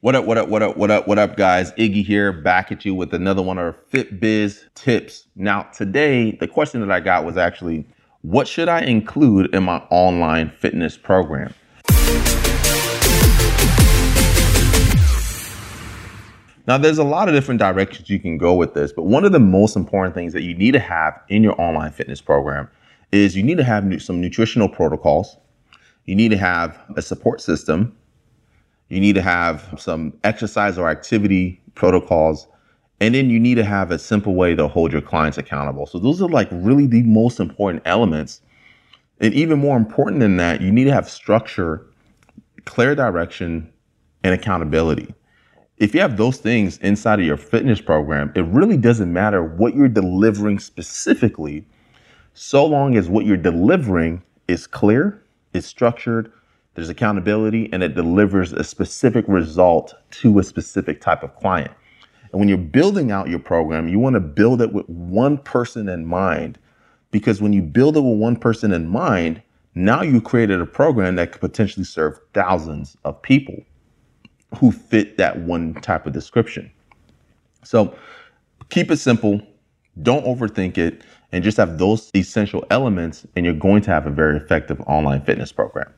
What up, what up, what up, what up, what up, guys? Iggy here, back at you with another one of our FitBiz tips. Now, today, the question that I got was actually, what should I include in my online fitness program? Now, there's a lot of different directions you can go with this, but one of the most important things that you need to have in your online fitness program is you need to have some nutritional protocols. You need to have a support system you need to have some exercise or activity protocols. And then you need to have a simple way to hold your clients accountable. So those are like really the most important elements. And even more important than that, you need to have structure, clear direction, and accountability. If you have those things inside of your fitness program, it really doesn't matter what you're delivering specifically, so long as what you're delivering is clear, is structured, there's accountability, and it delivers a specific result to a specific type of client. And when you're building out your program, you want to build it with one person in mind. Because when you build it with one person in mind, now you created a program that could potentially serve thousands of people who fit that one type of description. So keep it simple, don't overthink it, and just have those essential elements, and you're going to have a very effective online fitness program.